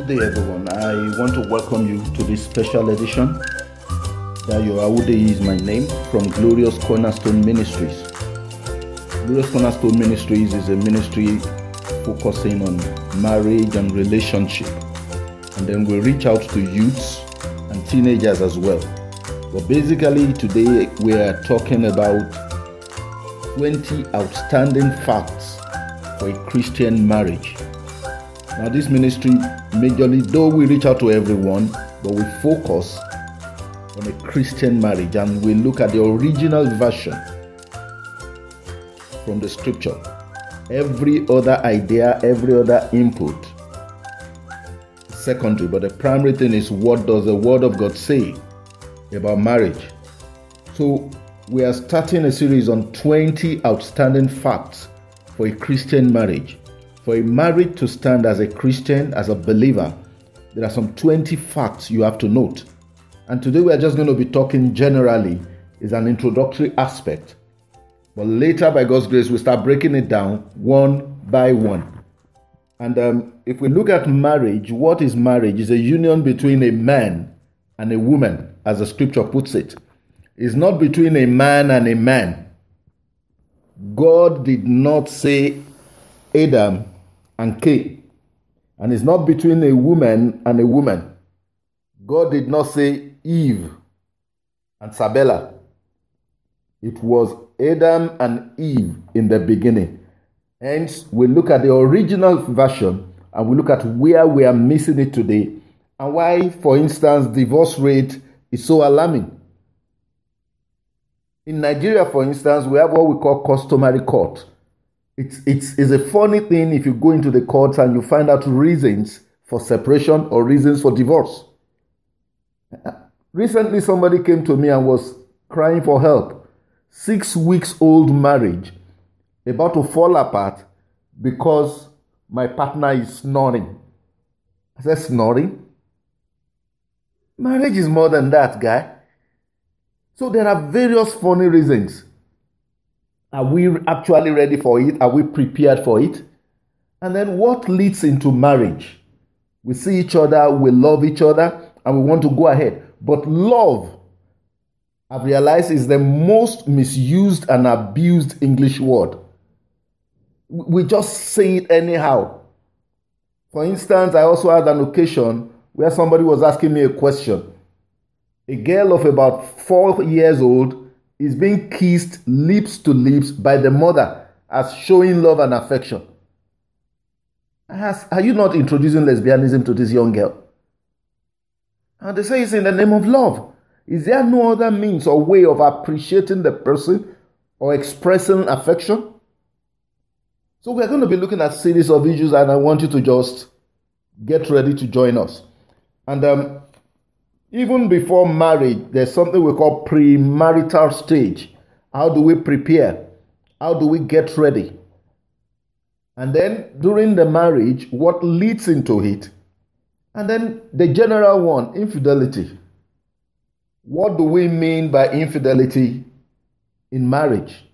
Good day, everyone. I want to welcome you to this special edition. Dayo Awude is my name from Glorious Cornerstone Ministries. Glorious Cornerstone Ministries is a ministry focusing on marriage and relationship. And then we reach out to youths and teenagers as well. But basically, today we are talking about 20 outstanding facts for a Christian marriage. Now, this ministry, majorly, though we reach out to everyone, but we focus on a Christian marriage and we look at the original version from the scripture. Every other idea, every other input, secondary, but the primary thing is what does the Word of God say about marriage? So, we are starting a series on 20 outstanding facts for a Christian marriage. For a marriage to stand as a Christian, as a believer, there are some 20 facts you have to note. And today we are just going to be talking generally, is an introductory aspect. But later, by God's grace, we start breaking it down one by one. And um, if we look at marriage, what is marriage? Is a union between a man and a woman, as the scripture puts it. It's not between a man and a man. God did not say Adam and Cain. And it's not between a woman and a woman. God did not say Eve and Sabella. It was Adam and Eve in the beginning. Hence, we look at the original version and we look at where we are missing it today and why, for instance, divorce rate is so alarming. In Nigeria, for instance, we have what we call customary court. It's, it's, it's a funny thing if you go into the courts and you find out reasons for separation or reasons for divorce. Recently, somebody came to me and was crying for help. Six weeks old marriage about to fall apart because my partner is snoring. I said, Snoring? Marriage is more than that, guy. So there are various funny reasons. Are we actually ready for it? Are we prepared for it? And then what leads into marriage? We see each other, we love each other, and we want to go ahead. But love, I've realized, is the most misused and abused English word. We just say it anyhow. For instance, I also had an occasion where somebody was asking me a question. A girl of about four years old is being kissed lips to lips by the mother as showing love and affection. are you not introducing lesbianism to this young girl? And they say it's in the name of love. Is there no other means or way of appreciating the person or expressing affection? So we're going to be looking at series of issues, and I want you to just get ready to join us. And um, even before marriage, there's something we call premarital stage. How do we prepare? How do we get ready? And then during the marriage, what leads into it? And then the general one, infidelity. What do we mean by infidelity in marriage?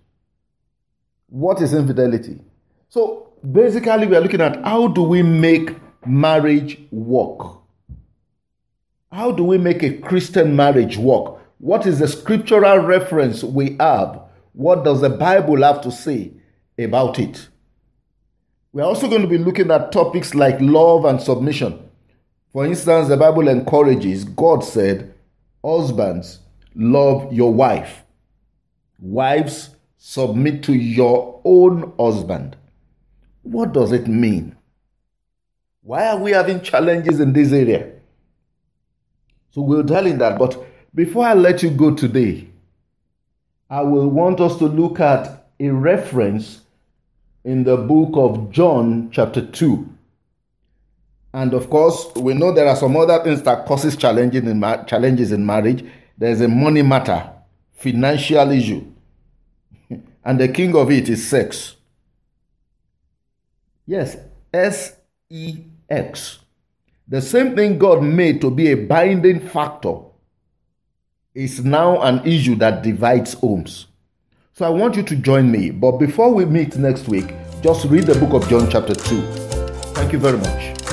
What is infidelity? So basically, we are looking at how do we make marriage work? How do we make a Christian marriage work? What is the scriptural reference we have? What does the Bible have to say about it? We're also going to be looking at topics like love and submission. For instance, the Bible encourages, God said, Husbands, love your wife. Wives, submit to your own husband. What does it mean? Why are we having challenges in this area? So we'll tell in that. But before I let you go today, I will want us to look at a reference in the book of John, chapter 2. And of course, we know there are some other things that causes challenges in, ma- challenges in marriage. There's a money matter, financial issue. and the king of it is sex. Yes, S E X. The same thing God made to be a binding factor is now an issue that divides homes. So I want you to join me. But before we meet next week, just read the book of John, chapter 2. Thank you very much.